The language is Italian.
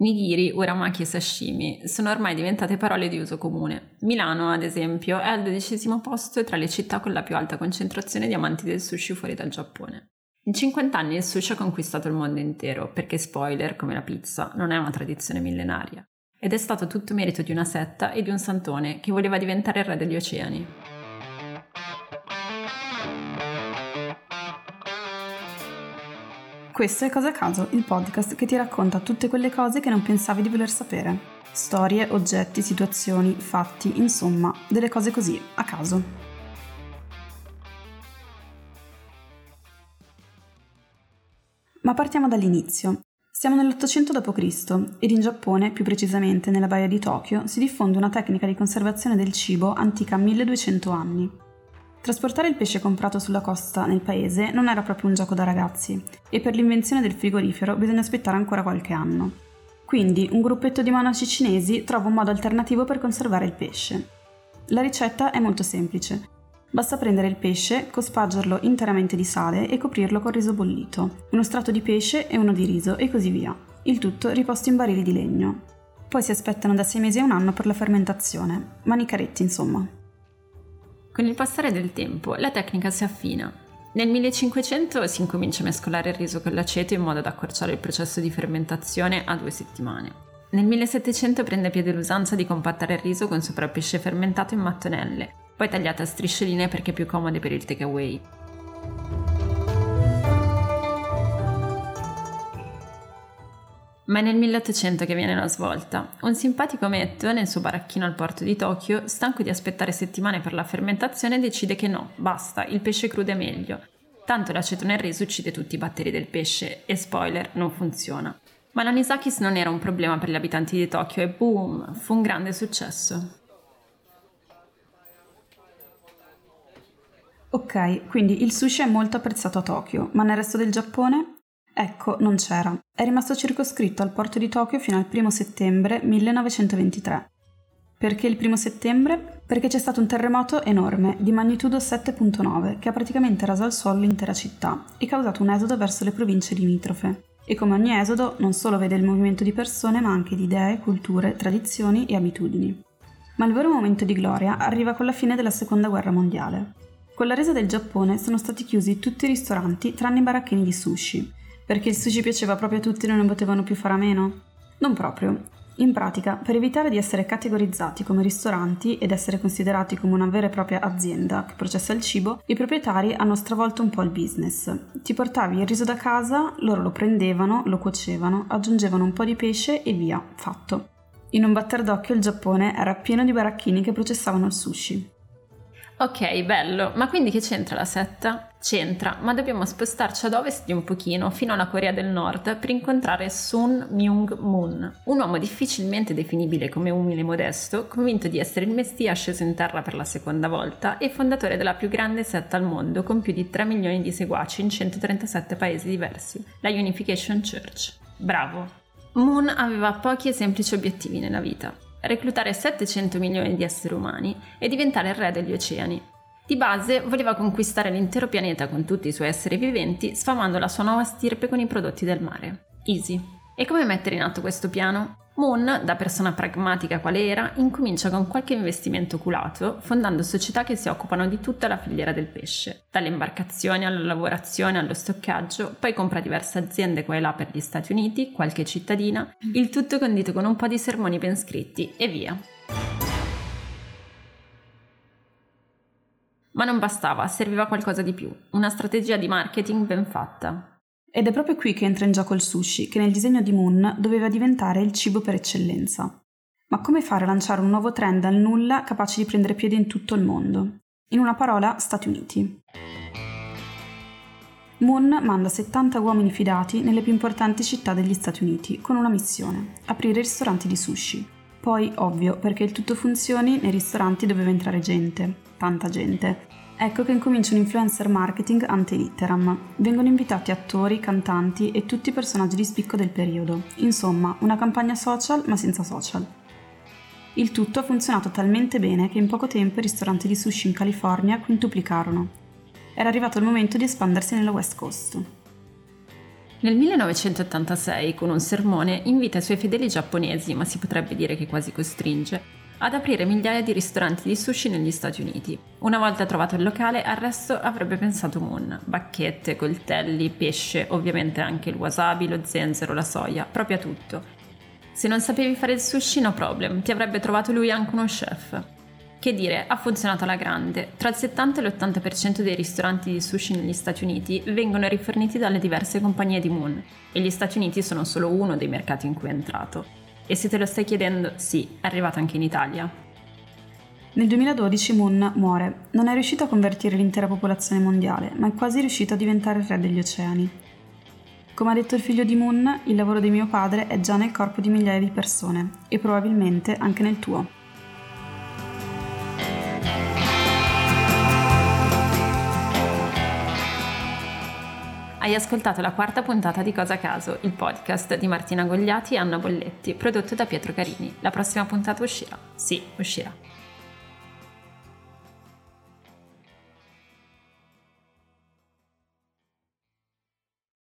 Nigiri, uramaki e sashimi sono ormai diventate parole di uso comune. Milano, ad esempio, è al dodicesimo posto tra le città con la più alta concentrazione di amanti del sushi fuori dal Giappone. In 50 anni il sushi ha conquistato il mondo intero, perché spoiler, come la pizza, non è una tradizione millenaria. Ed è stato tutto merito di una setta e di un santone che voleva diventare il re degli oceani. Questo è Cosa Caso, il podcast che ti racconta tutte quelle cose che non pensavi di voler sapere. Storie, oggetti, situazioni, fatti, insomma, delle cose così, a caso. Ma partiamo dall'inizio. Siamo nell'800 d.C. ed in Giappone, più precisamente nella baia di Tokyo, si diffonde una tecnica di conservazione del cibo antica 1200 anni. Trasportare il pesce comprato sulla costa nel paese non era proprio un gioco da ragazzi e per l'invenzione del frigorifero bisogna aspettare ancora qualche anno. Quindi un gruppetto di monaci cinesi trova un modo alternativo per conservare il pesce. La ricetta è molto semplice. Basta prendere il pesce, cospargerlo interamente di sale e coprirlo con riso bollito, uno strato di pesce e uno di riso e così via. Il tutto riposto in barili di legno. Poi si aspettano da 6 mesi a un anno per la fermentazione. Manicaretti, insomma. Con il passare del tempo la tecnica si affina. Nel 1500 si incomincia a mescolare il riso con l'aceto in modo da accorciare il processo di fermentazione a due settimane. Nel 1700 prende piede l'usanza di compattare il riso con sopra pesce fermentato in mattonelle, poi tagliate a striscioline perché più comode per il takeaway. Ma è nel 1800 che viene la svolta. Un simpatico metto, nel suo baracchino al porto di Tokyo, stanco di aspettare settimane per la fermentazione, decide che no, basta, il pesce crudo è meglio. Tanto l'aceto nel riso uccide tutti i batteri del pesce e spoiler, non funziona. Ma l'anisakis non era un problema per gli abitanti di Tokyo e boom, fu un grande successo. Ok, quindi il sushi è molto apprezzato a Tokyo, ma nel resto del Giappone? Ecco, non c'era. È rimasto circoscritto al porto di Tokyo fino al 1 settembre 1923. Perché il 1 settembre? Perché c'è stato un terremoto enorme, di magnitudo 7.9, che ha praticamente raso al suolo l'intera città e causato un esodo verso le province limitrofe. E come ogni esodo, non solo vede il movimento di persone, ma anche di idee, culture, tradizioni e abitudini. Ma il vero momento di gloria arriva con la fine della seconda guerra mondiale. Con la resa del Giappone sono stati chiusi tutti i ristoranti tranne i baracchini di sushi, perché il sushi piaceva proprio a tutti e non ne potevano più fare a meno? Non proprio. In pratica, per evitare di essere categorizzati come ristoranti ed essere considerati come una vera e propria azienda che processa il cibo, i proprietari hanno stravolto un po' il business. Ti portavi il riso da casa, loro lo prendevano, lo cuocevano, aggiungevano un po' di pesce e via, fatto. In un batter d'occhio il Giappone era pieno di baracchini che processavano il sushi. Ok, bello, ma quindi che c'entra la setta? C'entra, ma dobbiamo spostarci ad ovest di un pochino, fino alla Corea del Nord, per incontrare Sun Myung Moon, un uomo difficilmente definibile come umile e modesto, convinto di essere il messia sceso in terra per la seconda volta e fondatore della più grande setta al mondo, con più di 3 milioni di seguaci in 137 paesi diversi, la Unification Church. Bravo! Moon aveva pochi e semplici obiettivi nella vita reclutare 700 milioni di esseri umani e diventare il re degli oceani. Di base voleva conquistare l'intero pianeta con tutti i suoi esseri viventi, sfamando la sua nuova stirpe con i prodotti del mare. Easy. E come mettere in atto questo piano? Moon, da persona pragmatica quale era, incomincia con qualche investimento oculato, fondando società che si occupano di tutta la filiera del pesce, dalle imbarcazioni alla lavorazione allo stoccaggio, poi compra diverse aziende qua e là per gli Stati Uniti, qualche cittadina, il tutto condito con un po' di sermoni ben scritti e via. Ma non bastava, serviva qualcosa di più, una strategia di marketing ben fatta. Ed è proprio qui che entra in gioco il sushi, che nel disegno di Moon doveva diventare il cibo per eccellenza. Ma come fare a lanciare un nuovo trend dal nulla capace di prendere piede in tutto il mondo? In una parola, Stati Uniti. Moon manda 70 uomini fidati nelle più importanti città degli Stati Uniti con una missione, aprire ristoranti di sushi. Poi, ovvio, perché il tutto funzioni, nei ristoranti doveva entrare gente, tanta gente, Ecco che incomincia un influencer marketing ante litteram. Vengono invitati attori, cantanti e tutti i personaggi di spicco del periodo. Insomma, una campagna social ma senza social. Il tutto ha funzionato talmente bene che in poco tempo i ristoranti di sushi in California quintuplicarono. Era arrivato il momento di espandersi nella West Coast. Nel 1986, con un sermone, invita i suoi fedeli giapponesi, ma si potrebbe dire che quasi costringe, ad aprire migliaia di ristoranti di sushi negli Stati Uniti. Una volta trovato il locale, al resto avrebbe pensato Moon. Bacchette, coltelli, pesce, ovviamente anche il wasabi, lo zenzero, la soia, proprio tutto. Se non sapevi fare il sushi, no problem, ti avrebbe trovato lui anche uno chef. Che dire, ha funzionato alla grande. Tra il 70 e l'80% dei ristoranti di sushi negli Stati Uniti vengono riforniti dalle diverse compagnie di Moon e gli Stati Uniti sono solo uno dei mercati in cui è entrato. E se te lo stai chiedendo, sì, è arrivato anche in Italia. Nel 2012 Moon muore. Non è riuscito a convertire l'intera popolazione mondiale, ma è quasi riuscito a diventare il re degli oceani. Come ha detto il figlio di Moon, il lavoro di mio padre è già nel corpo di migliaia di persone, e probabilmente anche nel tuo. Hai ascoltato la quarta puntata di Cosa Caso, il podcast di Martina Gogliati e Anna Bolletti, prodotto da Pietro Carini. La prossima puntata uscirà. Sì, uscirà.